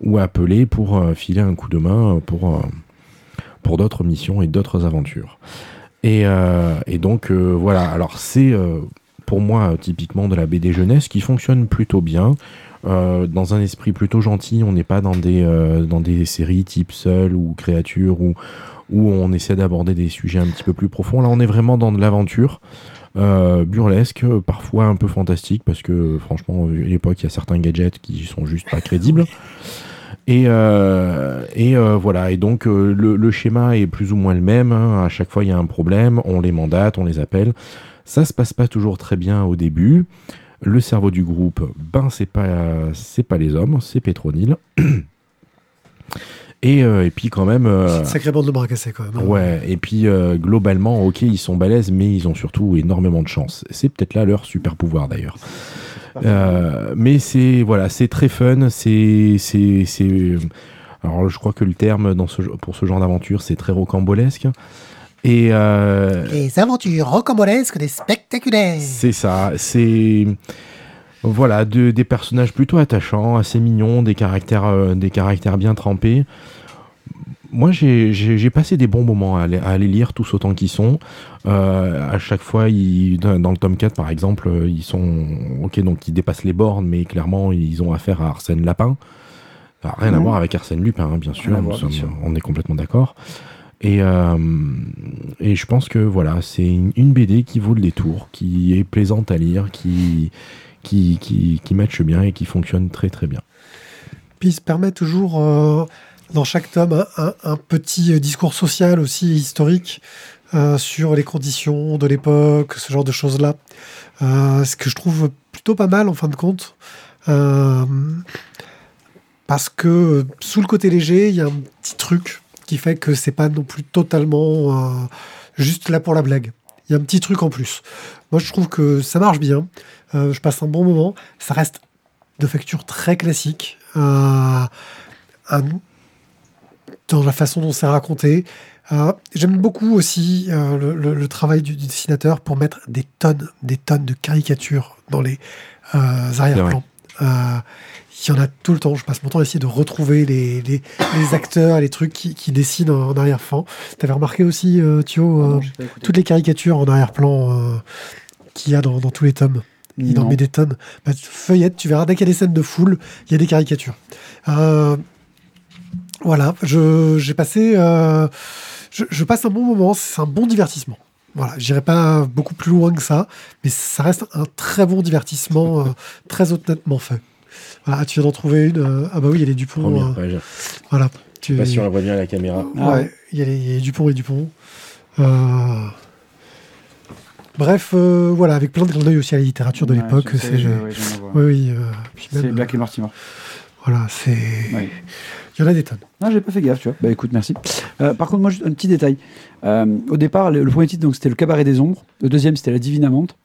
ou appelés pour filer un coup de main pour pour d'autres missions et d'autres aventures. Et, euh, donc euh, voilà, alors c'est euh, pour moi typiquement de la BD jeunesse qui fonctionne plutôt bien. dans un esprit plutôt gentil, on n'est pas dans des, dans des séries type Seul ou Créature où, où on essaie d'aborder des sujets un petit peu plus profonds. Là, on est vraiment dans de l'aventure. burlesque, parfois un peu fantastique, parce que franchement, à l'époque, il y a certains gadgets qui sont juste pas crédibles. Et, euh, et euh, voilà, et donc euh, le, schéma est plus ou moins le même. Hein. À chaque fois, il y a un problème, on les mandate, on les appelle. Ça se passe pas toujours très bien au début. Le cerveau du groupe, ben c'est pas c'est pas les hommes, c'est Pétronile. Et, et, puis quand même. c'est sacré bande de bras cassés quand même. Ouais, et puis globalement, ok, ils sont balèzes, mais ils ont surtout énormément de chance. C'est peut-être là leur super pouvoir d'ailleurs. Euh, mais c'est voilà, c'est très fun. C'est c'est alors je crois que le terme dans ce, pour ce genre d'aventure, c'est très rocambolesque. Et euh, les aventures rocambolesques des spectaculaires. C'est ça. C'est voilà, de, des personnages plutôt attachants, assez mignons, des caractères, euh, des caractères bien trempés moi, j'ai passé des bons moments à aller, lire tous autant qu'ils sont. Euh, à chaque fois, ils, dans, le tome 4, par exemple, euh, ils sont. Ok, donc ils dépassent les bornes, mais clairement, ils ont affaire à Arsène Lapin. rien à voir avec Arsène Lupin, hein, bien, sûr, On est complètement d'accord. Et, euh, et je pense que voilà, c'est une, BD qui vaut le détour, qui est plaisante à lire, qui, qui, qui, qui matche bien et qui fonctionne très très bien. Puis il se permet toujours dans chaque tome un, petit euh, discours social aussi historique euh, sur les conditions de l'époque, ce genre de choses-là. Euh, ce que je trouve plutôt pas mal en fin de compte. parce que sous le côté léger, il y a un petit truc qui fait que c'est pas non plus totalement juste là pour la blague. Il y a un petit truc en plus. Moi, je trouve que ça marche bien. Je passe un bon moment. Ça reste de facture très classique. un, dans la façon dont c'est raconté. Euh, j'aime beaucoup aussi euh, le, travail du, dessinateur pour mettre des tonnes, des tonnes de caricatures dans les euh, arrière-plans. Il y en a tout le temps. Je passe mon temps à essayer de retrouver les, les, acteurs, les trucs qui, qui dessinent en, arrière-plan. Tu avais remarqué aussi, Thio, toutes les caricatures en arrière-plan qu'il y a dans, tous les tomes. Il en met des tonnes. Bah, feuillette, tu verras, dès qu'il y a des scènes de foule, il y a des caricatures. Voilà, j'ai passé, euh, je, passe un bon moment, c'est un bon divertissement. Voilà, j'irai pas beaucoup plus loin que ça, mais ça reste un très bon divertissement, euh, très honnêtement fait. Voilà, tu viens d'en trouver une. Euh, ah bah oui, il y a les Dupont. voilà. Tu... Pas si on la voit bien à la caméra. ouais, il y, a les Dupont et Dupont. Bref, voilà, avec plein de clins d'œil aussi à la littérature de l'époque. C'est oui, oui, c'est Black et Mortimer. Voilà, c'est. Il y en a des tonnes. Non, j'ai pas fait gaffe, tu vois. Bah écoute, merci. Euh, par contre, moi, juste un petit détail. Euh, au départ, le, premier titre, donc, c'était Le Cabaret des Ombres. Le deuxième, c'était La Divine Amante.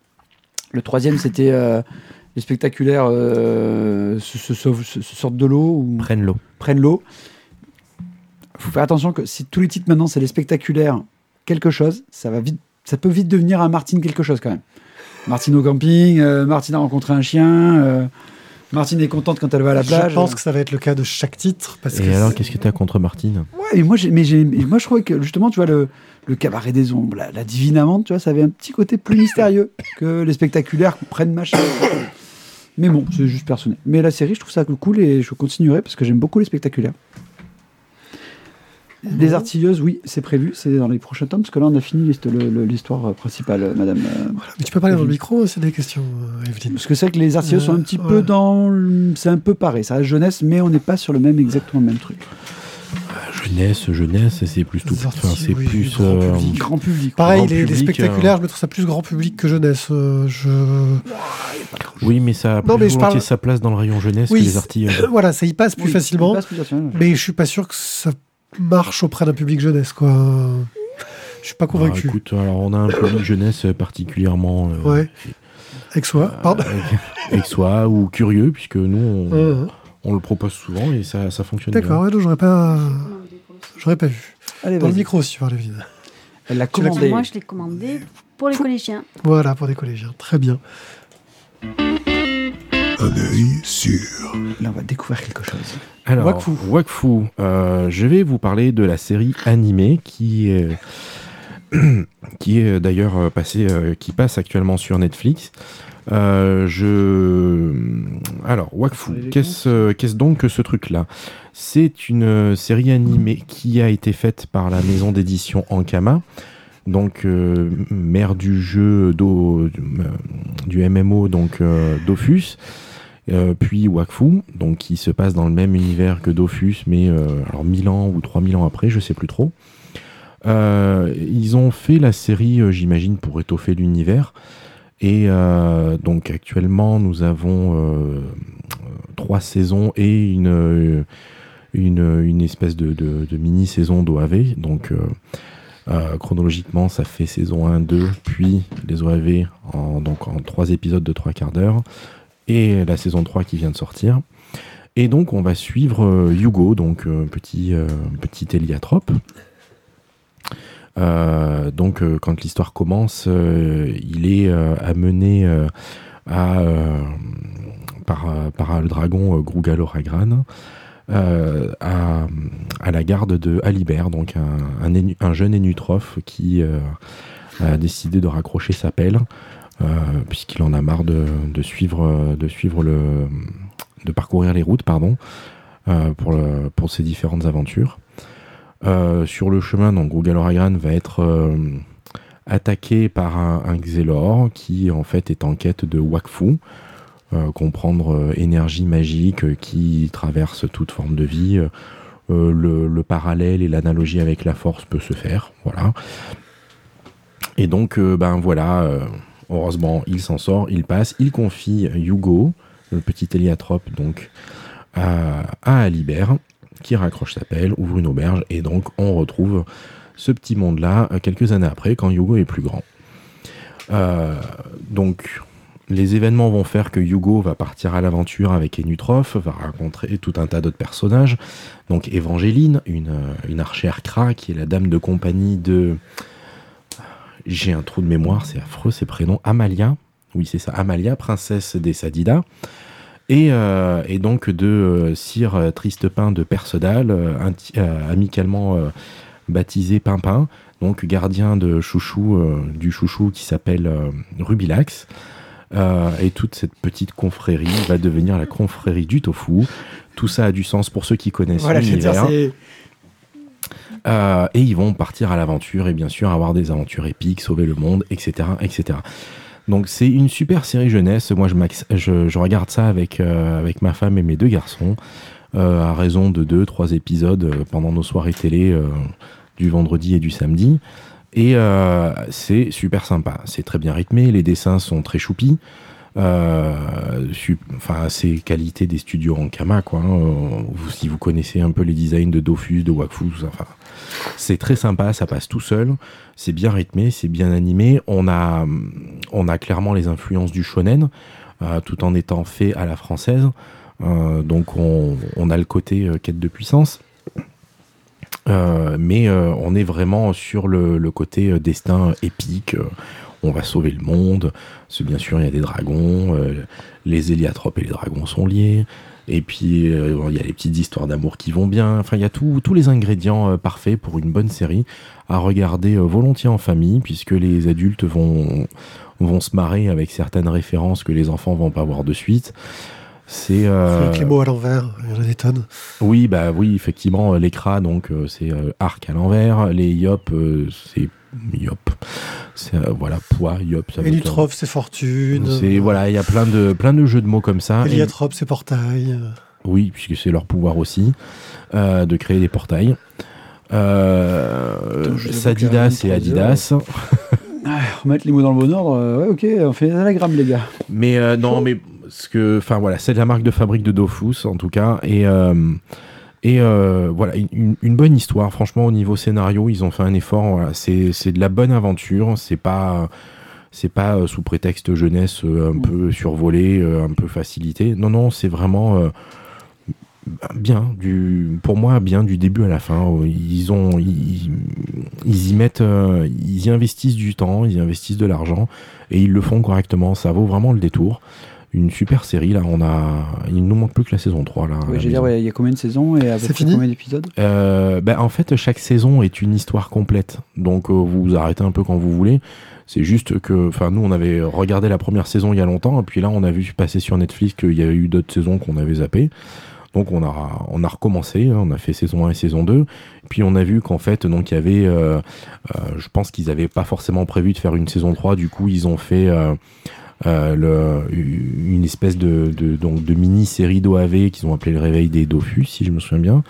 Le troisième, c'était euh, Les Spectaculaires se, sortent de l'eau. Ou... Prennent l'eau. Prennent l'eau. faut faire attention que si tous les titres maintenant, c'est Les Spectaculaires quelque chose, ça, va vite, ça peut vite devenir un Martine quelque chose quand même. Martine au camping, Martine a rencontré un chien. Martine est contente quand elle va à la plage. Je pense que ça va être le cas de chaque titre. Parce et alors, qu'est-ce que tu as contre Martine Ouais, moi, mais moi, je trouvais que justement, tu vois, le, le cabaret des ombres, la, divine amante, tu vois, ça avait un petit côté plus mystérieux que les spectaculaires prennent machin. Mais bon, c'est juste personnel. Mais la série, je trouve ça cool et je continuerai parce que j'aime beaucoup les spectaculaires. Les artilleuses, oui, c'est prévu, c'est dans les prochains tomes, parce que là, on a fini l'histoire euh, principale, euh, madame. Euh, mais tu peux parler dans le micro, c'est des questions, Evelyne. Parce que c'est vrai que les artilleuses sont un petit peu dans. C'est un peu pareil, ça reste jeunesse, mais on n'est pas sur le même, exactement le même truc. jeunesse, jeunesse, c'est plus tout. Enfin, c'est oui, plus. grand euh, public. Grand public. Pareil, grand les, spectaculaires, je me trouve ça plus grand public que jeunesse. euh, je... Oui, mais ça a plus Non, mais je volontiers parle- sa place dans le rayon jeunesse Oui, que les artistes. voilà, ça y passe plus Oui, facilement. il passe plus facilement. Mais je suis pas sûr que ça marche auprès d'un public jeunesse, quoi. Je suis pas convaincu. Ah, écoute, alors on a un public jeunesse particulièrement. euh, Ouais. Avec soi, pardon. euh, Aixois ou curieux, puisque nous, on, Euh, on le propose souvent et ça, ça fonctionne bien. D'accord, ouais, j'aurais pas, j'aurais pas vu. Allez, Dans le micro aussi, voir les vides. Elle l'a commandé. Moi, je l'ai commandé pour les collégiens. Voilà, pour des collégiens. Très bien. Un œil sûr. Là, on va découvrir quelque chose. Alors, Wakfu. Wakfu, euh, je vais vous parler de la série animée qui est, qui est d'ailleurs euh, passée, euh, qui passe actuellement sur Netflix. Euh, je, alors Wakfu, qu'est-ce qu'est-ce donc que ce truc-là? C'est une série animée qui a été faite par la maison d'édition Ankama, donc euh, mère du jeu d'O- euh, du MMO donc euh, Dofus. Euh, puis Wakfu, donc qui se passe dans le même univers que Dofus, mais euh, alors 1000 ans ou 3000 ans après, je sais plus trop. Euh, ils ont fait la série, j'imagine, pour étoffer l'univers. Et donc actuellement, nous avons trois saisons et une, une, espèce de, mini-saison d'OAV. Donc chronologiquement, ça fait saison 1, 2, puis les OAV en, donc en trois épisodes de trois quarts d'heure et la saison 3 qui vient de sortir. Et donc on va suivre euh, Hugo, donc euh, petit, euh, petit héliatrope. Donc quand l'histoire commence, il est amené par, le dragon Grugalo-Ragran à, à la garde de Alibert, donc un, jeune énutrophe qui a décidé de raccrocher sa pelle puisqu'il en a marre de, de suivre, euh, de suivre le, de parcourir les routes, pardon, euh, pour, pour ses différentes aventures. Euh, sur le chemin, donc Grugaloragan va être euh, attaqué par un, Xelor qui en fait est en quête de Wakfu, euh, comprendre euh, énergie magique euh, qui traverse toute forme de vie. Euh, le, le parallèle et l'analogie avec la force peut se faire, voilà. Et donc, euh, ben voilà, euh, heureusement, il s'en sort, il passe, il confie Hugo, le petit héliatrope, donc, à, Alibert, qui raccroche sa pelle, ouvre une auberge, et donc on retrouve ce petit monde-là euh, quelques années après, quand Hugo est plus grand. Euh, donc, les événements vont faire que Hugo va partir à l'aventure avec Enutrof, va rencontrer tout un tas d'autres personnages. Donc, euh, une archère Kra, qui est la dame de compagnie de. J'ai un trou de mémoire, c'est affreux ces prénoms. Amalia, oui, c'est ça, Amalia, princesse des Sadidas. Et, euh, et donc de euh, Sire Tristepin de Percedal, euh, euh, amicalement euh, baptisé Pimpin, donc gardien de chouchou, du chouchou qui s'appelle Rubilax. Et toute cette petite confrérie va devenir la confrérie du tofu. Tout ça a du sens pour ceux qui connaissent Voilà, l'univers. Euh, et ils vont partir à l'aventure et bien sûr avoir des aventures épiques, sauver le monde, etc. etc. Donc c'est une super série jeunesse. Moi je, regarde ça avec, euh, avec ma femme et mes deux garçons euh, à raison de deux, trois épisodes pendant nos soirées télé du vendredi et du samedi. Et c'est super sympa. C'est très bien rythmé. Les dessins sont très choupis. Enfin, c'est qualité des studios en Kama, quoi. hein. Si vous connaissez un peu les designs de Dofus, de Wakfu, enfin, c'est très sympa, ça passe tout seul. C'est bien rythmé, c'est bien animé. On a, on a clairement les influences du shonen, euh, tout en étant fait à la française. Euh, donc on, a le côté euh, quête de puissance. Mais on est vraiment sur le, côté destin épique. on va sauver le monde. Bien sûr, il y a des dragons. les héliatropes et les dragons sont liés. Et puis, euh, il y a les petites histoires d'amour qui vont bien. Enfin, il y a tout- tous les ingrédients euh, parfaits pour une bonne série à regarder euh, volontiers en famille, puisque les adultes vont, vont se marrer avec certaines références que les enfants vont pas voir de suite. C'est Avec les mots à l'envers, il y en a des tonnes. oui, bah oui, effectivement, les cras, donc c'est arc à l'envers, les yop, c'est yop, c'est euh, voilà poids, yop, ça veut dire- Elutrophe, c'est fortune. C'est voilà, il y a plein de plein de jeux de mots comme ça. Et- Eliatrope, c'est portail. oui, puisque c'est leur pouvoir aussi euh, de créer des portails. Euh, Attends, Sadidas et 23 Adidas. Ah, remettre les mots dans le bon ordre. euh, ouais, ok, on fait des anagrammes, les gars. Mais euh, non, mais ce que, enfin voilà, c'est la marque de fabrique de Dofus en tout cas, et euh, et euh, voilà une, bonne histoire. Franchement, au niveau scénario, ils ont fait un effort. Voilà, c'est de la bonne aventure. C'est pas c'est pas euh, sous prétexte jeunesse euh, un peu survolé, un peu facilité. Non, non, c'est vraiment bien du pour moi bien du début à la fin ils ont ils, ils y mettent ils y investissent du temps ils y investissent de l'argent et ils le font correctement ça vaut vraiment le détour une super série là on a il nous manque plus que la saison 3 là Oui, ouais, il y a combien de saisons et avec C'est fini combien d'épisodes? Euh, ben, en fait, chaque saison est une histoire complète. Donc, euh, vous vous arrêtez un peu quand vous voulez. C'est juste que, enfin, nous, on avait regardé la première saison il y a longtemps, et puis là, on a vu passer sur Netflix qu'il y avait eu d'autres saisons qu'on avait zappées. Donc, on a, on a recommencé. hein, on a fait saison 1 et saison 2. Puis, on a vu qu'en fait, donc, il y avait, euh, euh, je pense qu'ils n'avaient pas forcément prévu de faire une saison 3. Du coup, ils ont fait. euh, le, une espèce de, donc de mini-série d'OAV qu'ils ont appelé le réveil des Dofus, si je me souviens bien.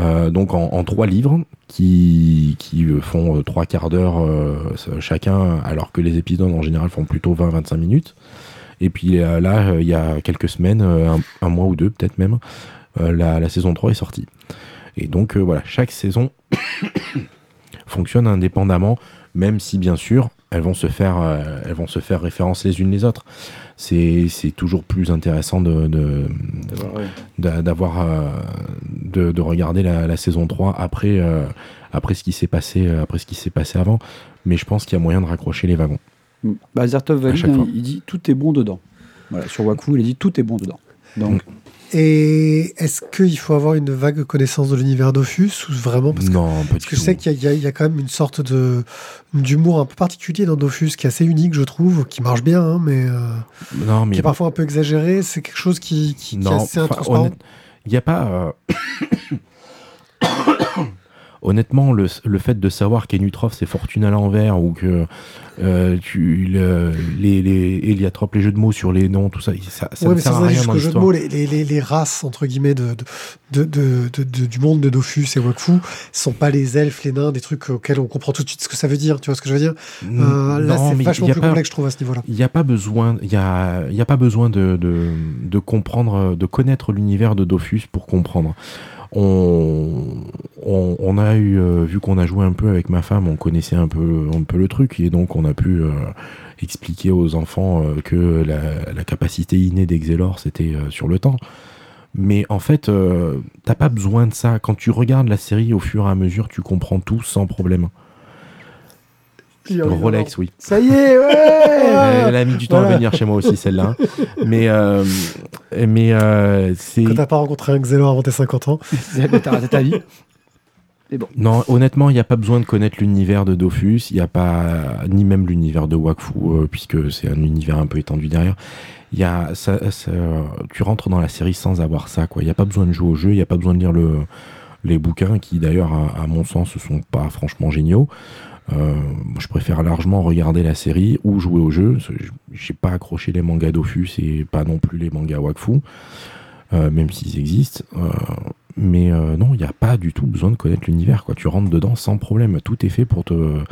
Euh, donc en, trois livres qui, qui euh, font euh, trois quarts d'heure euh, chacun, alors que les épisodes en général font plutôt 20-25 minutes. Et puis euh, là, euh, il y a quelques semaines, euh, un, mois ou deux peut-être même, euh, la, la saison 3 est sortie. Et donc euh, voilà, chaque saison fonctionne indépendamment, même si bien sûr elles vont se faire, euh, elles vont se faire référence les unes les autres. C'est c'est toujours plus intéressant de, de, d'a- d'avoir euh, de, de regarder la, la saison 3 après euh, après ce qui s'est passé après ce qui s'est passé avant mais je pense qu'il y a moyen de raccrocher les wagons Mm. Bah, Zertov valide, hein, il dit tout est bon dedans. Voilà, sur Waku, il a dit tout est bon dedans. Donc, Et est-ce qu'il faut avoir une vague connaissance de l'univers Dofus ou vraiment parce que, non pas parce du que tout je sais qu'il y, a- y quand même une sorte de d'humour un peu particulier dans Dofus qui est assez unique, je trouve, qui marche bien, hein, mais euh, non mais qui est parfois un peu exagéré. C'est quelque chose qui, qui, qui est non assez intransparent. il n'y a pas euh, honnêtement le, le fait de savoir qu'Enutrof c'est fortune à l'envers ou que euh, tu le- les les les jeux de mots sur les noms tout ça ça, ça Ouais, ne mais sert à rien dans jeu de mots, les, les, les, races, entre guillemets, de, de, de, du monde de Dofus et Wakfu sont pas les elfes, les nains, des trucs auxquels on comprend tout de suite ce que ça veut dire. Tu vois ce que je veux dire? Euh, Là, c'est vachement plus pas- complexe, je trouve, à ce niveau-là. Il n'y a pas besoin, y a, y a pas besoin de, de, de comprendre, de connaître l'univers de Dofus pour comprendre. On, a eu, euh, vu qu'on a joué un peu avec ma femme, on connaissait un peu, un le truc et donc on a pu euh, expliquer aux enfants euh, que la, la capacité innée d'Exelor c'était sur le temps. Mais en fait, t'as pas besoin de ça. Quand tu regardes la série au fur et à mesure, tu comprends tout sans problème. Rolex, oui. ça y est, ouais Elle a mis du temps Voilà. à venir chez moi aussi, celle-là. Mais, euh, mais euh, c'est. Quand t'as pas rencontré un Xelor avant tes 50 ans, C'est- T'as raté ta vie. Mais bon. Non, honnêtement, il n'y a pas besoin de connaître l'univers de Dofus, il n'y a pas. ni même l'univers de Wakfu, euh, puisque c'est un univers un peu étendu derrière. Il y a, ça, ça- tu rentres dans la série sans avoir ça, quoi. Il n'y a pas besoin de jouer au jeu, il n'y a pas besoin de lire le, les bouquins, qui d'ailleurs, à, à mon sens, ne sont pas franchement géniaux. Euh, je préfère largement regarder la série ou jouer au jeu. J'ai pas accroché les mangas Dofus et pas non plus les mangas Wakfu, euh, même s'ils existent. Euh, mais non, il n'y a pas du tout besoin de connaître l'univers. Tu rentres dedans sans problème. Tout est fait pour te.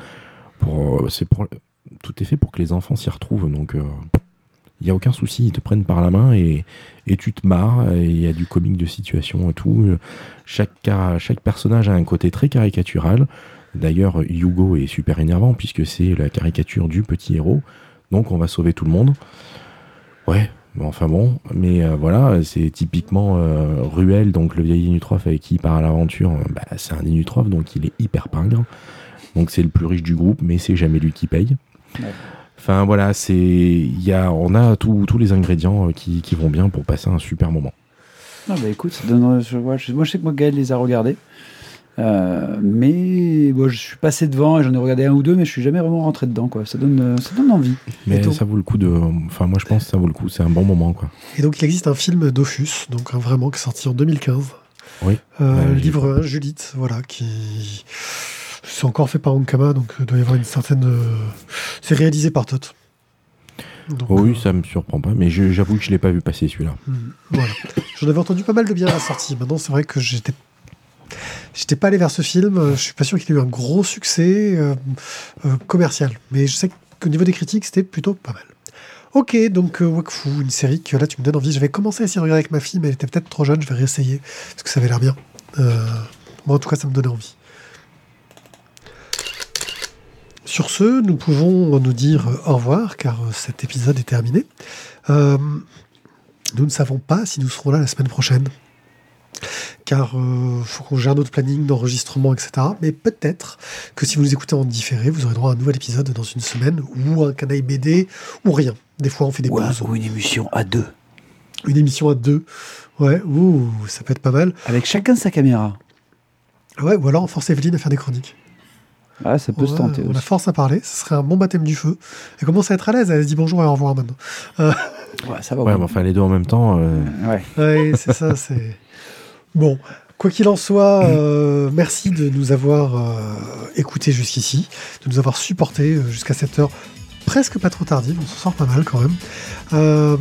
Pour, tout est fait pour que les enfants s'y retrouvent. Donc, il n'y a aucun souci. Ils te prennent par la main et, tu te marres. Il y a du comique de situation et tout. Chaque personnage a un côté très caricatural. D'ailleurs, Hugo est super énervant puisque c'est la caricature du petit héros. Donc, on va sauver tout le monde. Ouais, enfin bon, mais euh, voilà, c'est typiquement euh, Ruel, donc le vieil Inutrof avec qui il part à l'aventure. euh, bah, c'est un Inutrof, donc il est hyper pingre. Donc c'est le plus riche du groupe, mais c'est jamais lui qui paye. Ouais. Enfin voilà, c'est, y a, on a tous tous les ingrédients qui, qui vont bien pour passer un super moment. Ah bah écoute, donne, je- moi je sais que moi Gaël les a regardés. Euh, mais bon, je suis passé devant et j'en ai regardé un ou deux, mais je suis jamais vraiment rentré dedans. Quoi. Ça, donne, euh, ça donne envie. Mais donc- ça vaut le coup de, enfin moi je pense que ça vaut le coup, c'est un bon moment quoi. Et donc, il existe un film Dofus, donc vraiment qui est sorti en 2015. Oui. Euh, Ouais, j'ai livre 1, Judith, voilà, qui. C'est encore fait par Ankama, donc il doit y avoir une certaine. euh, C'est réalisé par Tot. Donc, Oh oui, euh, ça me surprend pas, mais j'avoue que je l'ai pas vu passer celui-là. hmm, voilà. J'en avais entendu pas mal de bien à la sortie. Maintenant, c'est vrai que j'étais J'étais pas allé vers ce film. euh, Je suis pas sûr qu'il ait eu un gros succès euh, euh, commercial. Mais je sais qu'au niveau des critiques, c'était plutôt pas mal. Ok, donc euh, Wakfu, une série que là tu me donnes envie. J'avais commencé à essayer de regarder avec ma fille, mais elle était peut-être trop jeune. Je vais réessayer parce que ça avait l'air bien. Moi, en tout cas, ça me donnait envie. Sur ce, nous pouvons nous dire au revoir car cet épisode est terminé. Nous ne savons pas si nous serons là la semaine prochaine car il faut qu'on gère notre planning d'enregistrement, etc. Mais peut-être que si vous nous écoutez en différé, vous aurez droit à un nouvel épisode dans une semaine, ou un canaille BD, ou rien. Des fois, on fait des Ou, un- pauses. ou une émission à deux. Une émission à deux. Ouais, ouh, ça peut être pas mal. Avec chacun sa caméra. Ouais, ou alors on force Evelyne à faire des chroniques. Ah, ça peut se Ouais, tenter on la force à parler, ce serait un bon baptême du feu. Elle commence à être à l'aise, elle se dit bonjour et au revoir maintenant. Ouais, ça va. Ouais, ouais. mais enfin, les deux en même temps. euh, Ouais. Ouais, c'est ça, c'est. Bon, quoi qu'il en soit, euh, merci de nous avoir euh, écoutés jusqu'ici, de nous avoir supportés euh, jusqu'à cette heure presque pas trop tardive, on s'en sort pas mal quand même. Euh,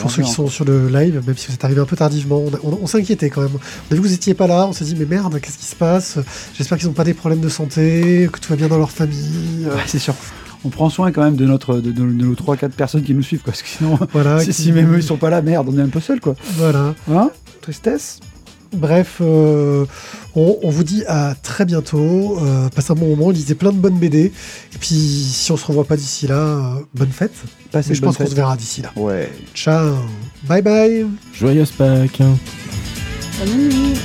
pour ceux qui sont sur le live, même si vous êtes arrivés un peu tardivement, on, a- on- on s'inquiétait quand même. On a vu que vous étiez pas là, on s'est dit mais merde, qu'est-ce qui se passe? J'espère qu'ils n'ont pas des problèmes de santé, que tout va bien dans leur famille. Ouais, c'est sûr. On prend soin quand même de notre de, de- de nos 3-4 personnes qui nous suivent, quoi, parce que sinon, voilà. si, qui- si même eux ils sont pas là, merde, on est un peu seul, quoi. Voilà. Hein? Tristesse Bref, euh, on, on vous dit à très bientôt. Euh, passez un bon moment, lisez plein de bonnes BD. Et puis, si on se revoit pas d'ici là, euh, bonne fête. Passez Mais je pense qu'on se verra d'ici là. Ouais. Ciao. Bye bye. Joyeuse Pâques Bonne nuit.